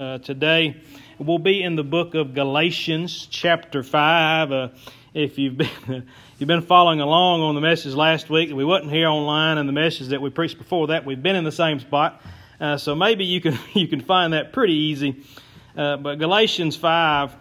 Uh, today we'll be in the book of Galatians, chapter five. Uh, if you've been you've been following along on the message last week, we wasn't here online, and the message that we preached before that, we've been in the same spot. Uh, so maybe you can you can find that pretty easy. Uh, but Galatians five,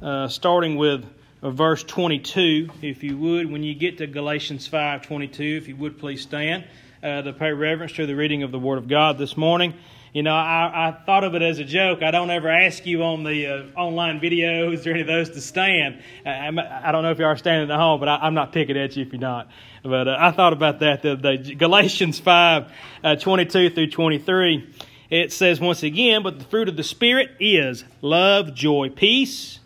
uh, starting with verse twenty-two, if you would, when you get to Galatians five twenty-two, if you would please stand uh, to pay reverence to the reading of the Word of God this morning. You know, I, I thought of it as a joke. I don't ever ask you on the uh, online videos or any of those to stand. I, I don't know if you are standing at home, but I, am not picking at you if you're not. But uh, I thought about that the other day. Galatians 5 uh, 22 through 23. It says once again, but the fruit of the Spirit is love, joy, peace,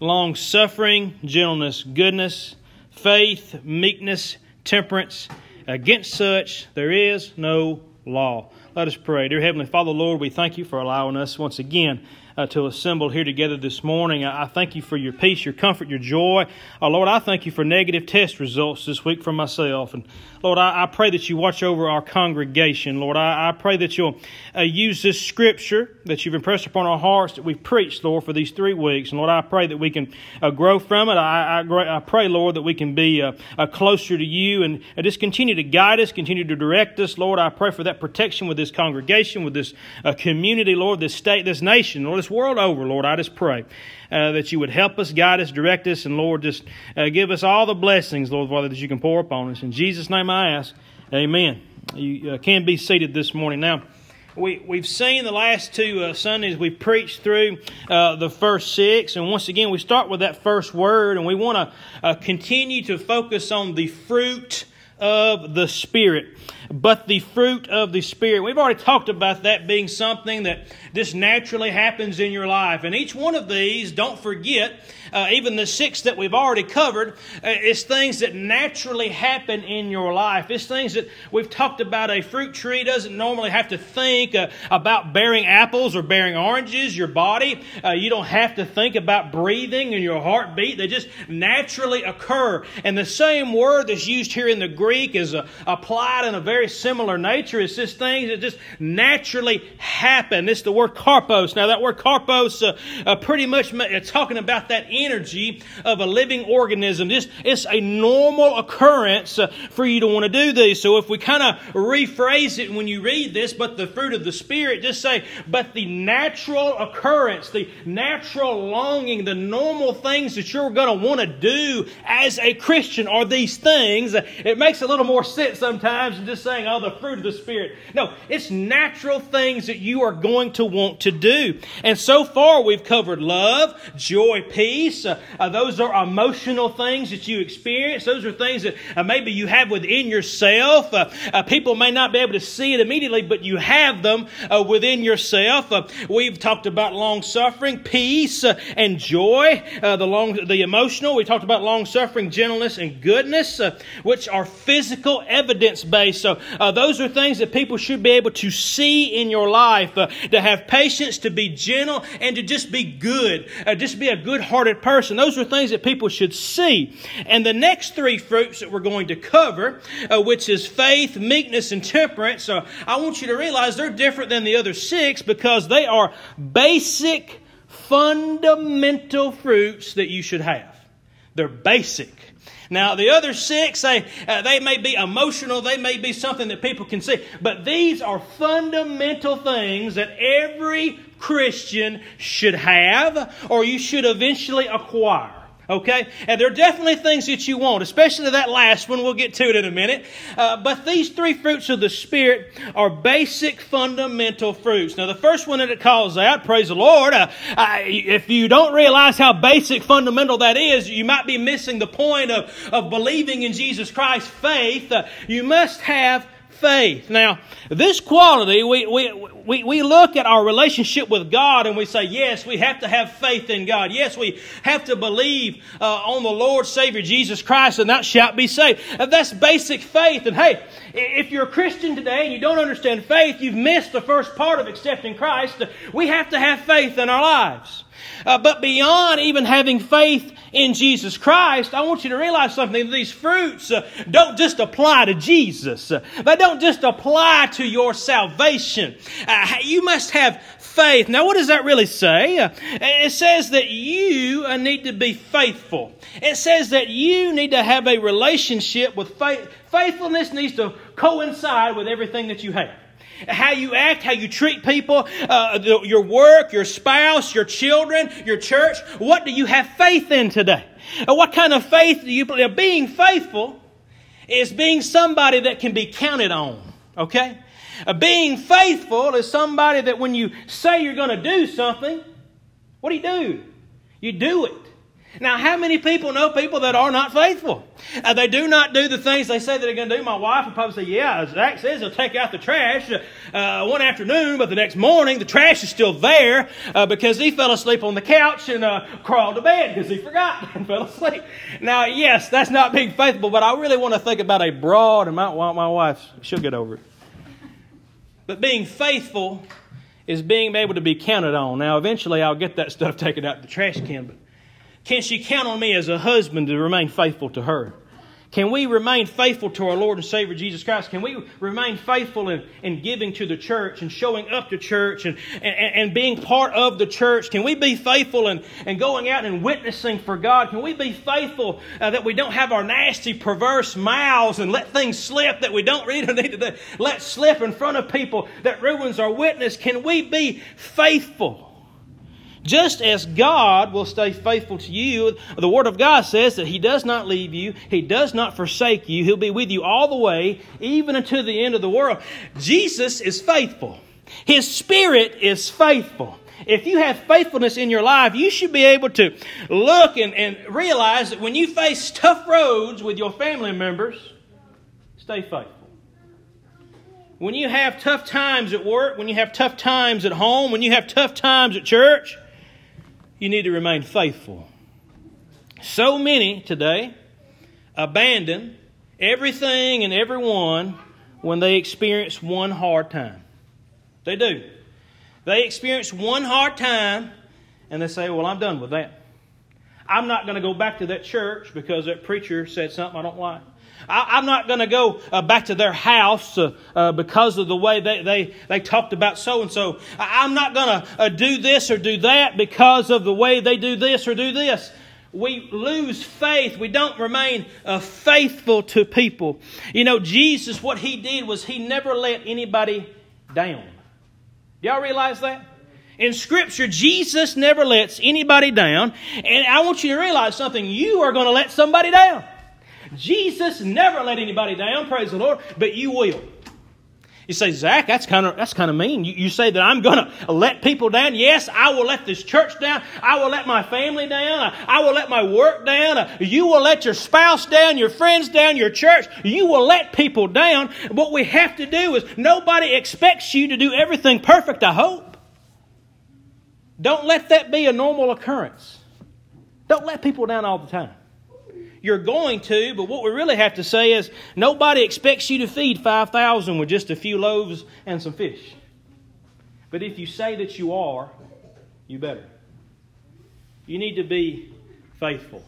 long suffering, gentleness, goodness, faith, meekness, temperance. Against such there is no law. Let us pray. Dear Heavenly Father, Lord, we thank you for allowing us once again uh, to assemble here together this morning. I, I, thank you for your peace, your comfort, your joy. Uh, Lord, I thank you for negative test results this week for myself. And Lord, I, I pray that you watch over our congregation. Lord, I, I pray that you'll uh, use this scripture that you've impressed upon our hearts that we've preached, Lord, for these three weeks. And Lord, I pray that we can uh, grow from it. I, I, pray, Lord, that we can be uh, uh, closer to you and just continue to guide us, continue to direct us. Lord, I pray for that protection with this congregation, with this uh, community, Lord, this state, this nation, Lord, this world over, Lord. I just pray uh, that you would help us, guide us, direct us, and Lord, just uh, give us all the blessings, Lord, Father, that you can pour upon us. In Jesus' name I ask, amen. You uh, can be seated this morning. Now, we, we've seen the last two uh, Sundays, we've preached through uh, the first six. And once again, we start with that first word, and we want to uh, continue to focus on the fruit of the Spirit. But the fruit of the Spirit. We've already talked about that being something that just naturally happens in your life. And each one of these, don't forget, uh, even the six that we've already covered, uh, is things that naturally happen in your life. It's things that we've talked about. A fruit tree doesn't normally have to think uh, about bearing apples or bearing oranges. Your body, uh, you don't have to think about breathing and your heartbeat. They just naturally occur. And the same word that's used here in the Greek is uh, applied in a very similar nature. It's just things that just naturally happen. It's the word karpos. Now, that word karpos uh, pretty much talking about that energy of a living organism. It's a normal occurrence uh, for you to want to do these. So if we kind of rephrase it when you read this, but the fruit of the Spirit, just say, but the natural occurrence, the natural longing, the normal things that you're going to want to do as a Christian are these things. It makes a little more sense sometimes just saying, oh, the fruit of the Spirit. No, it's natural things that you are going to want to do. And so far we've covered love, joy, peace. Uh, uh, those are emotional things that you experience. Those are things that uh, maybe you have within yourself. Uh, uh, people may not be able to see it immediately, but you have them uh, within yourself. we've talked about long suffering, peace, and joy. the long, the emotional. We talked about long suffering, gentleness, and goodness, which are physical evidence based. So those are things that people should be able to see in your life. to have patience, to be gentle, and to just be good. just be a good-hearted person. Those are things that people should see. And the next three fruits that we're going to cover, uh, which is faith, meekness, and temperance, uh, I want you to realize they're different than the other six because they are basic, fundamental fruits that you should have. They're basic. Now, the other six, they, uh, they may be emotional, they may be something that people can see, but these are fundamental things that every Christian should have or you should eventually acquire. Okay? And there are definitely things that you want, especially that last one. We'll get to it in a minute. Uh, but these three fruits of the Spirit are basic, fundamental fruits. Now, the first one that it calls out, praise the Lord, uh, I, if you don't realize how basic, fundamental that is, you might be missing the point of, of believing in Jesus Christ, faith. Uh, you must have faith. Now, this quality, we, we, we, we look at our relationship with God and we say, yes, we have to have faith in God. Yes, we have to believe uh, on the Lord Savior Jesus Christ and that shall be saved. Uh, that's basic faith. And hey, if you're a Christian today and you don't understand faith, you've missed the first part of accepting Christ. We have to have faith in our lives. Uh, but beyond even having faith in Jesus Christ, I want you to realize something. These fruits uh, don't just apply to Jesus. Uh, they don't just apply to your salvation. Uh, you must have faith. Now, what does that really say? Uh, it says that you need to be faithful. It says that you need to have a relationship with faith. Faithfulness needs to coincide with everything that you have how you act, how you treat people, uh, your work, your spouse, your children, your church. What do you have faith in today? Uh, what kind of faith do you believe? Being faithful is being somebody that can be counted on. Okay? Uh, being faithful is somebody that when you say you're going to do something, what do you do? You do it. Now, how many people know people that are not faithful? Uh, they do not do the things they say they're going to do. My wife will probably say, Yeah, Zach says he'll take out the trash uh, one afternoon, but the next morning the trash is still there uh, because he fell asleep on the couch and uh, crawled to bed because he forgot and fell asleep. Now, yes, that's not being faithful, but I really want to think about a broad, and my, my wife, she'll get over it. But being faithful is being able to be counted on. Now, eventually I'll get that stuff taken out the trash can, but can she count on me as a husband to remain faithful to her? Can we remain faithful to our Lord and Savior Jesus Christ? Can we remain faithful in, in giving to the church and showing up to church and, and, and being part of the church? Can we be faithful and, and going out and witnessing for God? Can we be faithful uh, that we don't have our nasty, perverse mouths and let things slip that we don't really need to let slip in front of people that ruins our witness? Can we be faithful? Just as God will stay faithful to you, the Word of God says that He does not leave you, He does not forsake you, He'll be with you all the way, even until the end of the world. Jesus is faithful, His Spirit is faithful. If you have faithfulness in your life, you should be able to look and, and realize that when you face tough roads with your family members, stay faithful. When you have tough times at work, when you have tough times at home, when you have tough times at church, you need to remain faithful. So many today abandon everything and everyone when they experience one hard time. They do. They experience one hard time and they say, Well, I'm done with that. I'm not going to go back to that church because that preacher said something I don't like. I, am not going to go uh, back to their house uh, uh, because of the way they, they, they talked about so and so. I'm not going to uh, do this or do that because of the way they do this or do this. We lose faith. We don't remain uh, faithful to people. You know, Jesus, what he did was he never let anybody down. Y'all realize that? In Scripture, Jesus never lets anybody down. And I want you to realize something. You are going to let somebody down. Jesus never let anybody down, praise the Lord, but you will. You say, Zach, that's kind of that's kind of mean. You, you say that I'm to let people down. Yes, I will let this church down. I will let my family down. I, I will let my work down. You will let your spouse down, your friends down, your church. You will let people down. What we have to do is nobody expects you to do everything perfect. I hope. Don't let that be a normal occurrence. Don't let people down all the time you're going to, but what we really have to say is nobody expects you to feed 5,000 with just a few loaves and some fish. But if you say that you are, you better. You need to be faithful.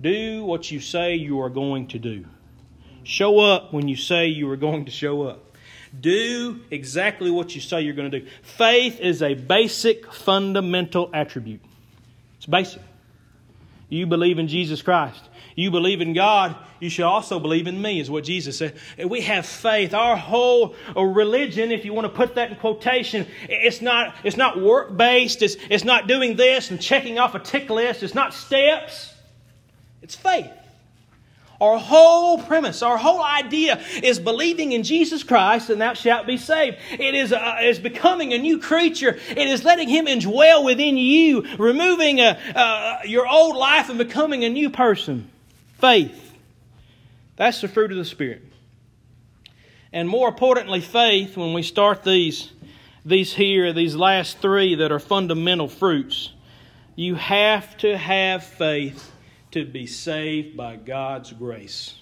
Do what you say you are going to do. Show up when you say you are going to show up. Do exactly what you say you're going to do. Faith is a basic, fundamental attribute. It's basic. You believe in Jesus Christ. You believe in God. You should also believe in me, is what Jesus said. We have faith. Our whole uh, religion, if you want to put that in quotation, it's not, it's not work based. It's, it's not doing this and checking off a tick list. It's not steps. It's faith. Our whole premise, our whole idea is believing in Jesus Christ and thou shalt be saved. It is, uh, is becoming a new creature. It is letting Him indwell within you, removing uh, uh, your old life and becoming a new person. Faith. That's the fruit of the Spirit. And more importantly, faith, when we start these, these here, these last three that are fundamental fruits, you have to have faith to be saved by God's grace.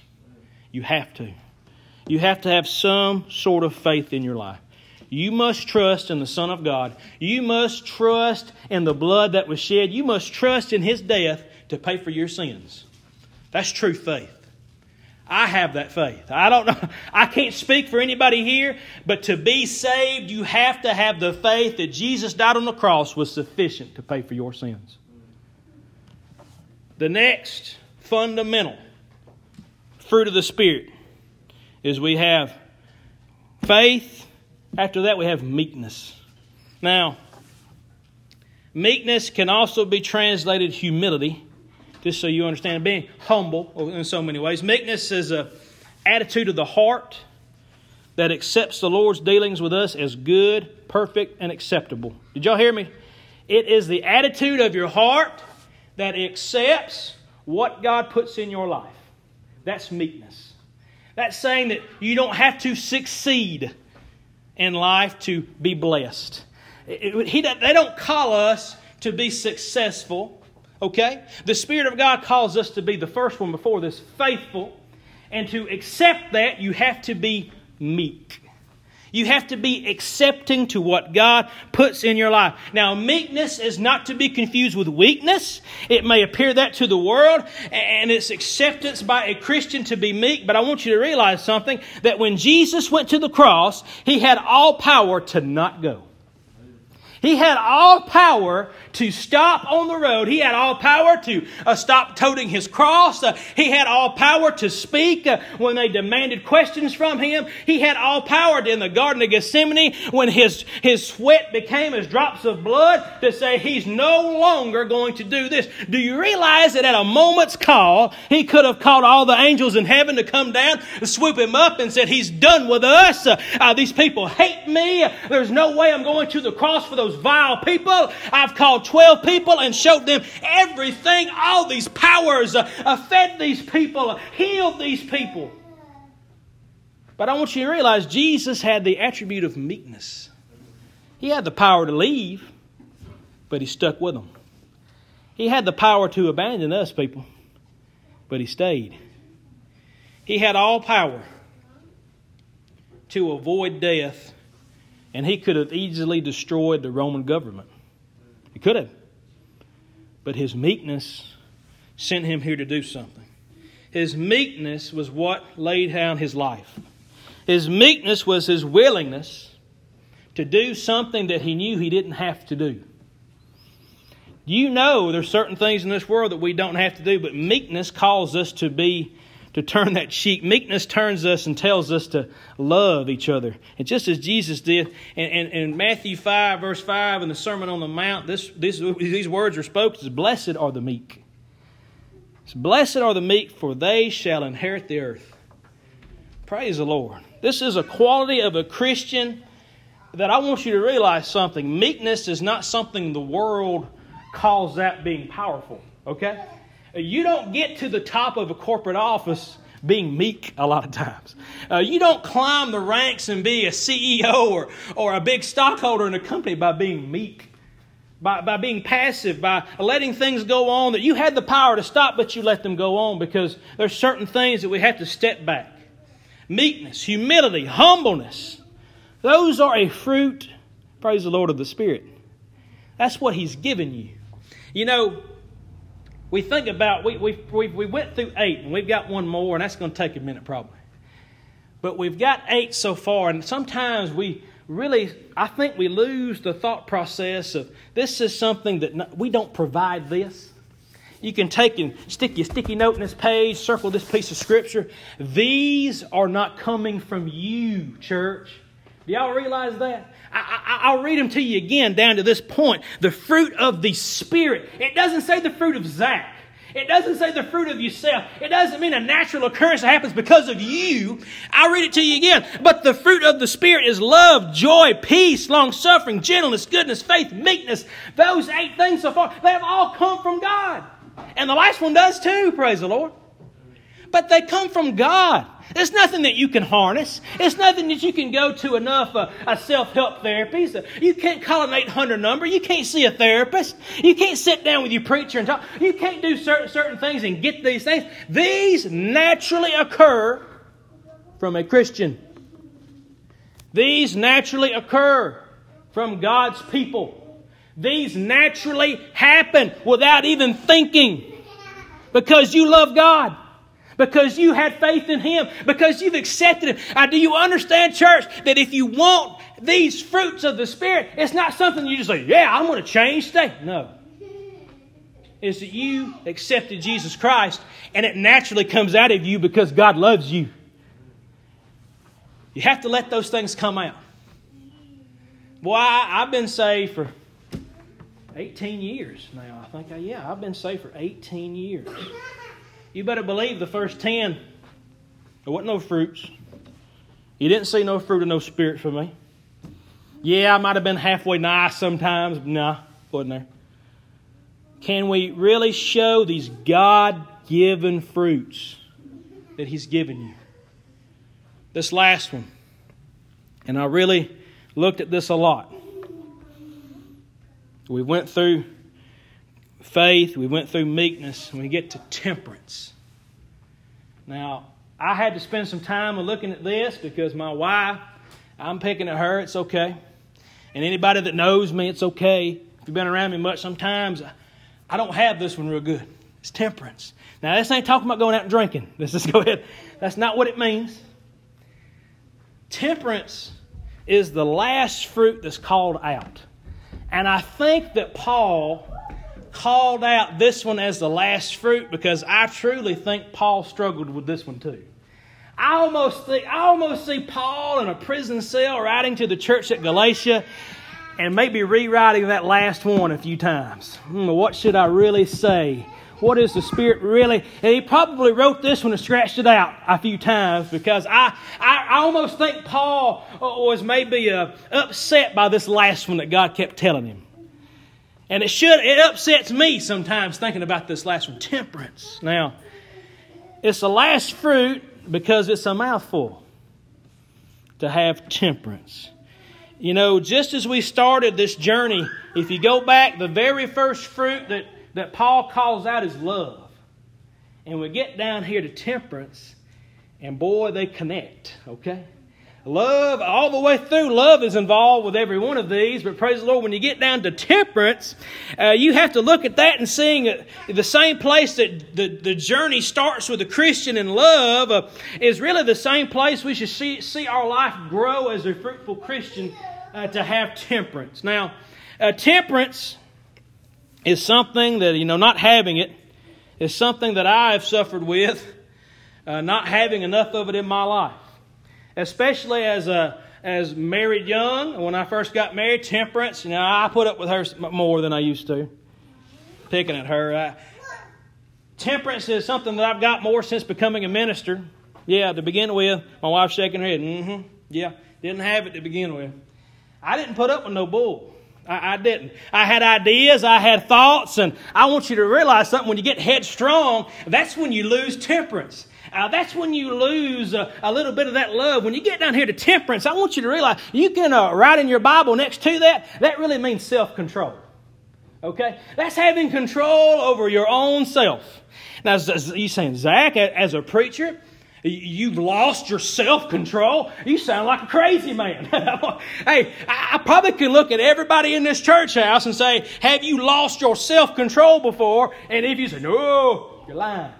You have to. You have to have some sort of faith in your life. You must trust in the Son of God. You must trust in the blood that was shed. You must trust in His death to pay for your sins. That's true faith. I have that faith. I don't know. I can't speak for anybody here, but to be saved, you have to have the faith that Jesus died on the cross was sufficient to pay for your sins. The next fundamental fruit of the Spirit is we have faith. After that, we have meekness. Now, meekness can also be translated humility just so you understand, being humble in so many ways. Meekness is an attitude of the heart that accepts the Lord's dealings with us as good, perfect, and acceptable. Did y'all hear me? It is the attitude of your heart that accepts what God puts in your life. That's meekness. That's saying that you don't have to succeed in life to be blessed. He, they don't call us to be successful. Okay? The Spirit of God calls us to be the first one before this, faithful. And to accept that, you have to be meek. You have to be accepting to what God puts in your life. Now, meekness is not to be confused with weakness. It may appear that to the world, and it's acceptance by a Christian to be meek. But I want you to realize something that when Jesus went to the cross, he had all power to not go. He had all power to stop on the road. He had all power to uh, stop toting his cross. Uh, he had all power to speak uh, when they demanded questions from him. He had all power in the Garden of Gethsemane when his, his sweat became as drops of blood to say he's no longer going to do this. Do you realize that at a moment's call, he could have called all the angels in heaven to come down, swoop him up, and said, He's done with us. Uh, these people hate me. There's no way I'm going to the cross for those vile people. I've called 12 people and showed them everything, all these powers, uh, fed these people, healed these people. But I want you to realize Jesus had the attribute of meekness. He had the power to leave, but he stuck with them. He had the power to abandon us, people, but he stayed. He had all power to avoid death and he could have easily destroyed the Roman government. He could have. But his meekness sent him here to do something. His meekness was what laid down his life. His meekness was his willingness to do something that he knew he didn't have to do. You know there's certain things in this world that we don't have to do, but meekness calls us to be to turn that cheek. Meekness turns us and tells us to love each other. And just as Jesus did in, in, Matthew 5, verse 5, in the Sermon on the Mount, this, this, these words are spoken Blessed are the meek. It's, Blessed are the meek, for they shall inherit the earth. Praise the Lord. This is a quality of a Christian that I want you to realize something. Meekness is not something the world calls that being powerful, okay? You don't get to the top of a corporate office being meek a lot of times. Uh, you don't climb the ranks and be a CEO or, or a big stockholder in a company by being meek, by, by being passive, by letting things go on that you had the power to stop, but you let them go on because there's certain things that we have to step back. Meekness, humility, humbleness. Those are a fruit, praise the Lord, of the Spirit. That's what He's given you. You know, we think about, we, we, we, we went through eight, and we've got one more, and that's going to take a minute probably. But we've got eight so far, and sometimes we really, I think we lose the thought process of this is something that we don't provide this. You can take and stick your sticky note in this page, circle this piece of scripture. These are not coming from you, church. Do y'all realize that? I, will read them to you again down to this point. The fruit of the Spirit. It doesn't say the fruit of Zach. It doesn't say the fruit of yourself. It doesn't mean a natural occurrence that happens because of you. I'll read it to you again. But the fruit of the Spirit is love, joy, peace, long suffering, gentleness, goodness, faith, meekness. Those eight things so far, they have all come from God. And the last one does too, praise the Lord. But they come from God. It's nothing that you can harness. It's nothing that you can go to enough uh, self-help therapies. You can't call an 800 number. You can't see a therapist. You can't sit down with your preacher and talk. You can't do certain, certain things and get these things. These naturally occur from a Christian. These naturally occur from God's people. These naturally happen without even thinking because you love God because you had faith in Him, because you've accepted Him. Do you understand, church, that if you want these fruits of the Spirit, it's not something you just say, yeah, I'm going to change today. No. Is that you accepted Jesus Christ and it naturally comes out of you because God loves you. You have to let those things come out. Boy, I, have been saved for 18 years now. I think, I, yeah, I've been saved for 18 years. You better believe the first 10, there wasn't no fruits. You didn't see no fruit or no spirit for me. Yeah, I might have been halfway nice sometimes. Nah, wasn't there. Can we really show these God given fruits that He's given you? This last one, and I really looked at this a lot. We went through faith, we went through meekness, and we get to temperance. Now, I had to spend some time looking at this because my wife, I'm picking at her, it's okay. And anybody that knows me, it's okay. If you've been around me much, sometimes I don't have this one real good. It's temperance. Now, this ain't talking about going out and drinking. Let's just go ahead. That's not what it means. Temperance is the last fruit that's called out. And I think that Paul called out this one as the last fruit because I truly think Paul struggled with this one too. I almost think I almost see Paul in a prison cell writing to the church at Galatia and maybe rewriting that last one a few times. Hmm, what should I really say? What is the Spirit really? And he probably wrote this one and scratched it out a few times because I, I, I almost think Paul was maybe uh, upset by this last one that God kept telling him. And it should, it upsets me sometimes thinking about this last one temperance. Now, it's the last fruit because it's a mouthful to have temperance. You know, just as we started this journey, if you go back, the very first fruit that that Paul calls out is love. And we get down here to temperance, and boy, they connect, okay? Love, all the way through, love is involved with every one of these, but praise the Lord, when you get down to temperance, uh, you have to look at that and seeing uh, the same place that the, the journey starts with a Christian in love uh, is really the same place we should see, see our life grow as a fruitful Christian uh, to have temperance. Now, uh, temperance is something that, you know, not having it is something that I have suffered with, not having enough of it in my life. Especially as a, as married young, when I first got married, temperance, you know, I put up with her more than I used to. Picking at her. I, temperance is something that I've got more since becoming a minister. Yeah, to begin with, my wife's shaking her head. Mm-hmm. Yeah, didn't have it to begin with. I didn't put up with no bull. I, I, didn't. I had ideas, I had thoughts, and I want you to realize something. When you get headstrong, that's when you lose temperance. Uh, that's when you lose uh, a little bit of that love. When you get down here to temperance, I want you to realize you can uh, write in your Bible next to that, that really means self control. Okay? That's having control over your own self. Now, you saying, Zach, as a preacher, You've lost your self control. You sound like a crazy man. hey, I probably can look at everybody in this church house and say, Have you lost your self control before? And if you say, No, you're lying.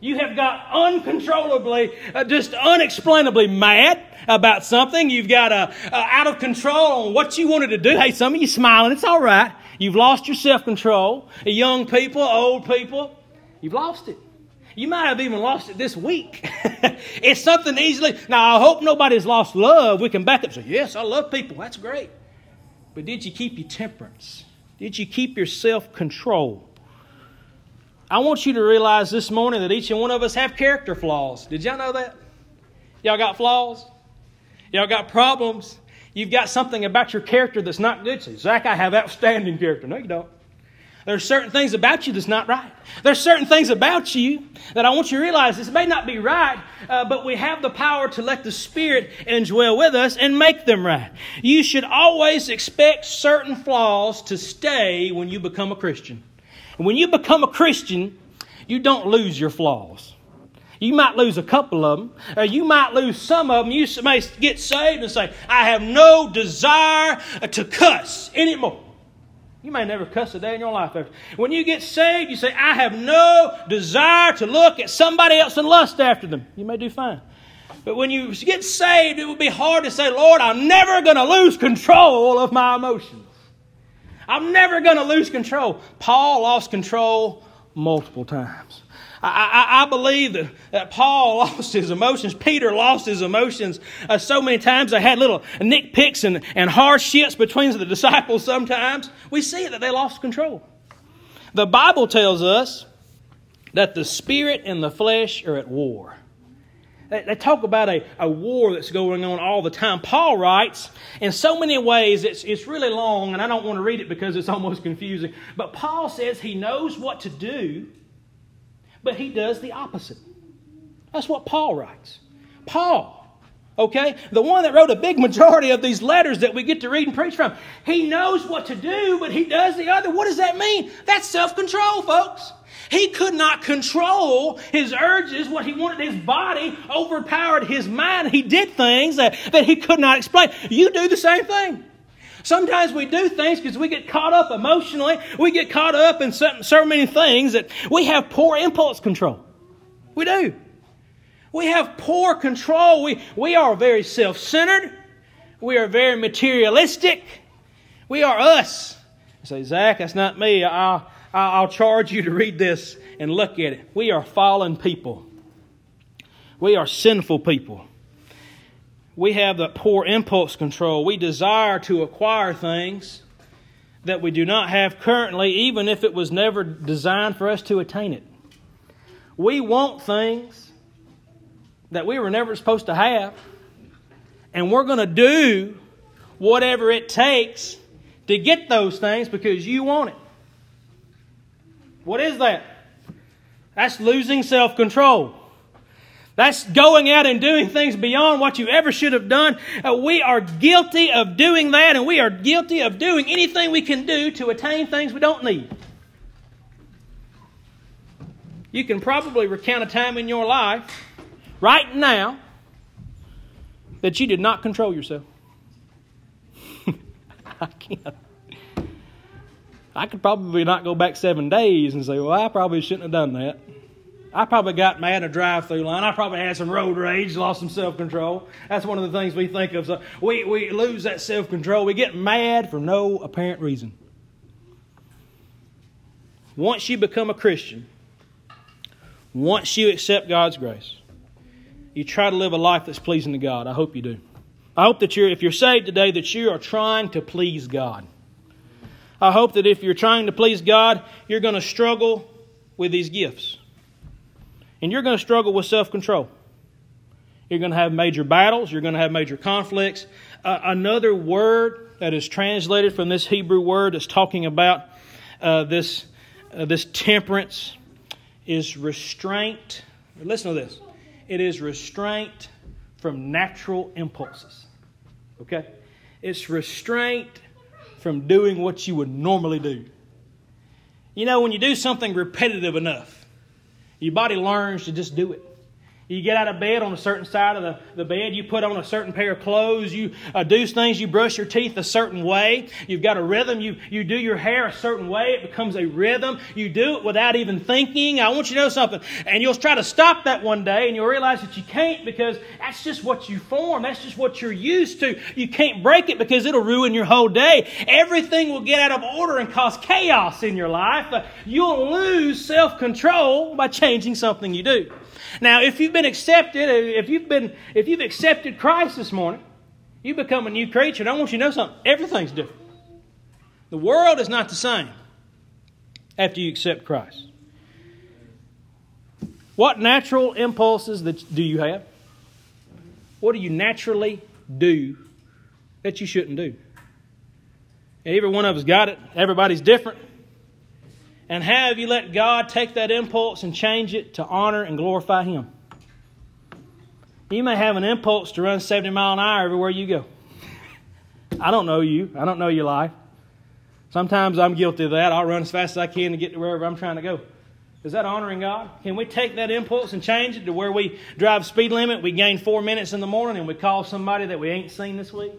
You have got uncontrollably, uh, just unexplainably mad about something. You've got uh, uh, out of control on what you wanted to do. Hey, some of you smiling. It's all right. You've lost your self control. Young people, old people, you've lost it. You might have even lost it this week. it's something easily. Now, I hope nobody's lost love. We can back up and say, Yes, I love people. That's great. But did you keep your temperance? Did you keep your self control? I want you to realize this morning that each and one of us have character flaws. Did y'all know that? Y'all got flaws? Y'all got problems? You've got something about your character that's not good. Say, Zach, I have outstanding character. No, you don't. There's certain things about you that's not right. There's certain things about you that I want you to realize this may not be right, uh, but we have the power to let the Spirit indwell with us and make them right. You should always expect certain flaws to stay when you become a Christian. When you become a Christian, you don't lose your flaws. You might lose a couple of them, or uh, you might lose some of them. You may get saved and say, I have no desire uh, to cuss anymore. You may never cuss a day in your life. After. When you get saved, you say, I have no desire to look at somebody else and lust after them. You may do fine. But when you get saved, it would be hard to say, Lord, I'm never going to lose control of my emotions. I'm never going to lose control. Paul lost control multiple times. I, I, I believe that, that, Paul lost his emotions. Peter lost his emotions uh, so many times. They had little nitpicks and, and hardships between the disciples sometimes. We see that they lost control. The Bible tells us that the spirit and the flesh are at war. They, talk about a, a war that's going on all the time. Paul writes, in so many ways, it's, it's really long, and I don't want to read it because it's almost confusing. But Paul says he knows what to do but he does the opposite. That's what Paul writes. Paul, okay, the one that wrote a big majority of these letters that we get to read and preach from, he knows what to do, but he does the other. What does that mean? That's self control, folks. He could not control his urges, what he wanted his body, overpowered his mind. He did things that, that he could not explain. You do the same thing. Sometimes we do things because we get caught up emotionally. We get caught up in so, so many things that we have poor impulse control. We do. We have poor control. We, we are very self centered. We are very materialistic. We are us. I say, Zach, that's not me. I'll, I'll charge you to read this and look at it. We are fallen people. We are sinful people we have that poor impulse control. We desire to acquire things that we do not have currently, even if it was never designed for us to attain it. We want things that we were never supposed to have, and we're going to do whatever it takes to get those things because you want it. What is that? That's losing self control. That's going out and doing things beyond what you ever should have done. Uh, we are guilty of doing that, and we are guilty of doing anything we can do to attain things we don't need. You can probably recount a time in your life, right now, that you did not control yourself. I can't. I could probably not go back seven days and say, well, I probably shouldn't have done that. I probably got mad in a drive-through line. I probably had some road rage, lost some self-control. That's one of the things we think of. So we, we lose that self-control. We get mad for no apparent reason. Once you become a Christian, once you accept God's grace, you try to live a life that's pleasing to God. I hope you do. I hope that you're, if you're saved today, that you are trying to please God. I hope that if you're trying to please God, you're going to struggle with these gifts. And you're going to struggle with self control. You're going to have major battles. You're going to have major conflicts. Uh, another word that is translated from this Hebrew word is talking about uh, this, uh, this temperance is restraint. Listen to this. It is restraint from natural impulses. Okay? It's restraint from doing what you would normally do. You know, when you do something repetitive enough, your body learns to just do it. You get out of bed on a certain side of the, the bed. You put on a certain pair of clothes. You uh, do things. You brush your teeth a certain way. You've got a rhythm. You, you do your hair a certain way. It becomes a rhythm. You do it without even thinking. I want you to know something. And you'll try to stop that one day and you'll realize that you can't because that's just what you form. That's just what you're used to. You can't break it because it'll ruin your whole day. Everything will get out of order and cause chaos in your life. You'll lose self control by changing something you do. Now, if you've been accepted, if you've been, if you've accepted Christ this morning, you become a new creature. And I want you to know something. Everything's different. The world is not the same after you accept Christ. What natural impulses that do you have? What do you naturally do that you shouldn't do? Every one of us got it. Everybody's different. And have you let God take that impulse and change it to honor and glorify Him? You may have an impulse to run 70 mile an hour everywhere you go. I don't know you. I don't know your life. Sometimes I'm guilty of that. I'll run as fast as I can to get to wherever I'm trying to go. Is that honoring God? Can we take that impulse and change it to where we drive speed limit, we gain four minutes in the morning, and we call somebody that we ain't seen this week?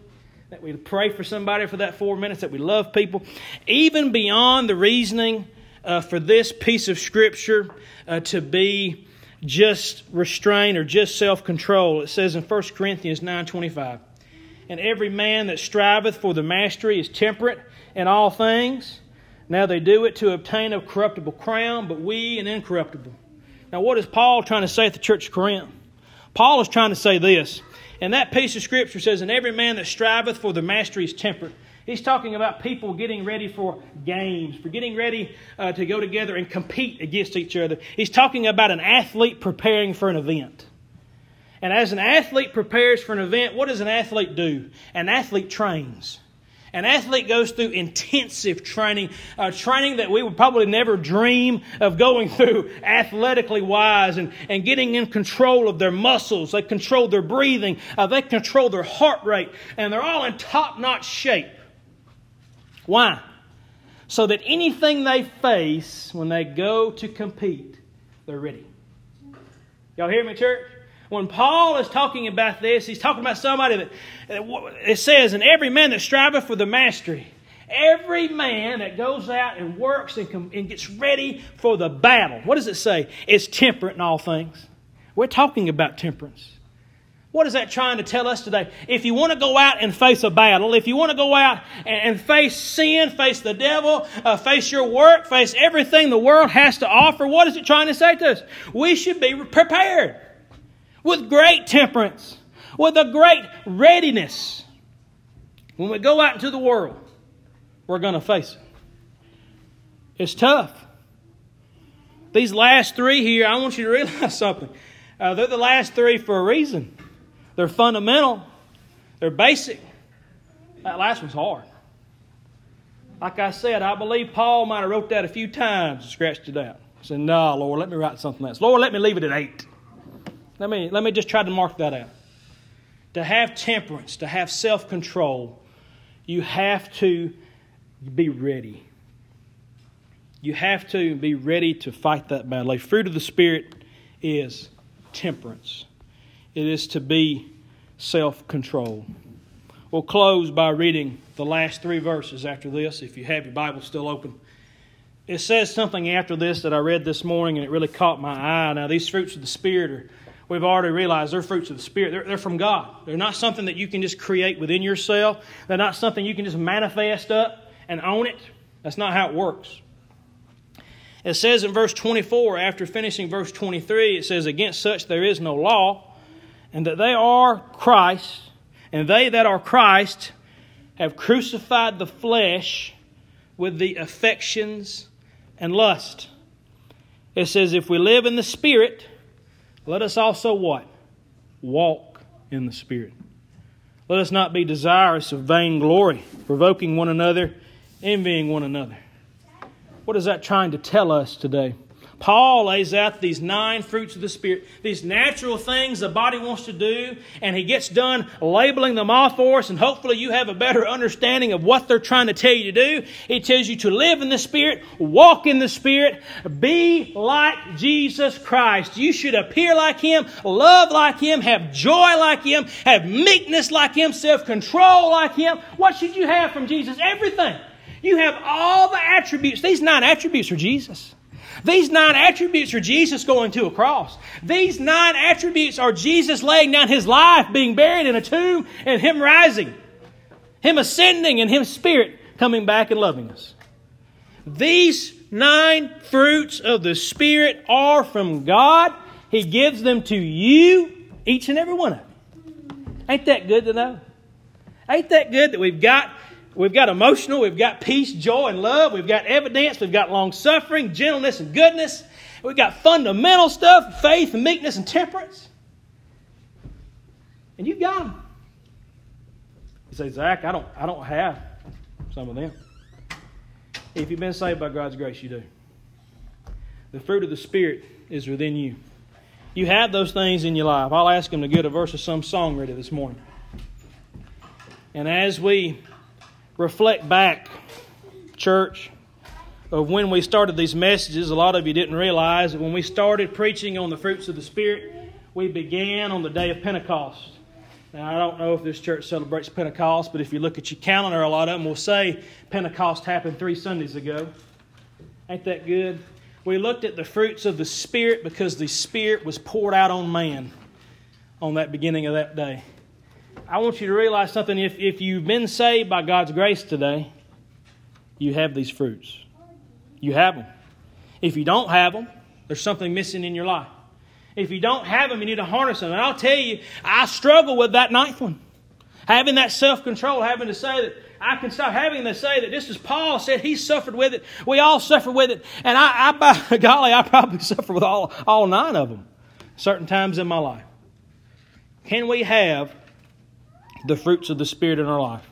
that we pray for somebody for that four minutes, that we love people, even beyond the reasoning uh, for this piece of Scripture uh, to be just restraint or just self control. It says in 1 Corinthians 9.25, And every man that striveth for the mastery is temperate in all things. Now they do it to obtain a corruptible crown, but we an incorruptible. Now, what is Paul trying to say at the church of Corinth? Paul is trying to say this. And that piece of scripture says, And every man that striveth for the mastery is temperate. He's talking about people getting ready for games, for getting ready uh, to go together and compete against each other. He's talking about an athlete preparing for an event. And as an athlete prepares for an event, what does an athlete do? An athlete trains. An athlete goes through intensive training, uh, training that we would probably never dream of going through athletically wise and, and getting in control of their muscles. They control their breathing, uh, they control their heart rate, and they're all in top notch shape. Why? So that anything they face when they go to compete, they're ready. Y'all hear me, church? When Paul is talking about this, he's talking about somebody that, it says, and every man that striveth for the mastery, every man that goes out and works and, and gets ready for the battle, what does it say? It's temperate in all things. We're talking about temperance. What is that trying to tell us today? If you want to go out and face a battle, if you want to go out and, face sin, face the devil, uh, face your work, face everything the world has to offer, what is it trying to say to us? We should be prepared with great temperance, with a great readiness. When we go out into the world, we're going to face it. It's tough. These last three here, I want you to realize something. Uh, they're the last three for a reason. They're fundamental, they're basic. That last one's hard. Like I said, I believe Paul might have wrote that a few times and scratched it out. said, No, Lord, let me write something else. Lord, let me leave it at eight. Let me, let me just try to mark that out. To have temperance, to have self control, you have to be ready. You have to be ready to fight that battle. A fruit of the Spirit is temperance, it is to be self control. We'll close by reading the last three verses after this, if you have your Bible still open. It says something after this that I read this morning and it really caught my eye. Now, these fruits of the Spirit are we've already realized they're fruits of the Spirit. They're, they're, from God. They're not something that you can just create within yourself, they're not something you can just manifest up and own it. That's not how it works. It says in verse 24, after finishing verse 23, it says, Against such there is no law, and that they are Christ, and they that are Christ have crucified the flesh with the affections and lust. It says, If we live in the Spirit, let us also what? Walk in the Spirit. Let us not be desirous of vainglory, provoking one another, envying one another. What is that trying to tell us today? Paul lays out these nine fruits of the Spirit, these natural things the body wants to do, and he gets done labeling them off for us, and hopefully you have a better understanding of what they're trying to tell you to do. He tells you to live in the Spirit, walk in the Spirit, be like Jesus Christ. You should appear like Him, love like Him, have joy like Him, have meekness like Him, self control like Him. What should you have from Jesus? Everything. You have all the attributes. These nine attributes are Jesus. These nine attributes are Jesus going to a cross. These nine attributes are Jesus laying down his life, being buried in a tomb, and him rising, him ascending, and him spirit coming back and loving us. These nine fruits of the Spirit are from God. He gives them to you, each and every one of them. Ain't that good to know? Ain't that good that we've got We've got emotional, we've got peace, joy, and love. We've got evidence, we've got long suffering, gentleness, and goodness. We've got fundamental stuff, faith, and meekness, and temperance. And you've got them. You say, Zach, I don't, I don't have some of them. If you've been saved by God's grace, you do. The fruit of the Spirit is within you. You have those things in your life. I'll ask them to get a verse of some song ready this morning. And as we reflect back, church, of when we started these messages. A lot of you didn't realize that when we started preaching on the fruits of the Spirit, we began on the day of Pentecost. Now, I don't know if this church celebrates Pentecost, but if you look at your calendar, a lot of them will say Pentecost happened three Sundays ago. Ain't that good? We looked at the fruits of the Spirit because the Spirit was poured out on man on that beginning of that day. I want you to realize something. If, if you've been saved by God's grace today, you have these fruits. You have them. If you don't have them, there's something missing in your life. If you don't have them, you need to harness them. And I'll tell you, I struggle with that ninth one. Having that self control, having to say that I can stop having to say that just as Paul said he suffered with it, we all suffer with it. And I, I by golly, I probably suffer with all, all nine of them certain times in my life. Can we have the fruits of the Spirit in our life?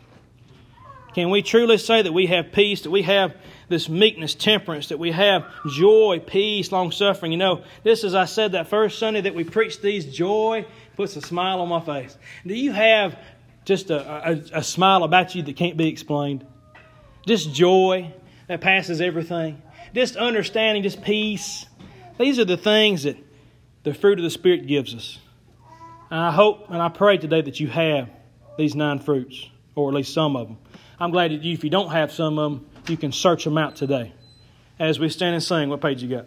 Can we truly say that we have peace, that we have this meekness, temperance, that we have joy, peace, long suffering? You know, this, as I said that first Sunday that we preached these, joy puts a smile on my face. Do you have just a, a, a smile about you that can't be explained? Just joy that passes everything? Just understanding, just peace? These are the things that the fruit of the Spirit gives us. And I hope and I pray today that you have these nine fruits, or at least some of them. I'm glad that you, if you don't have some of them, you can search them out today. As we stand and sing, what page you got?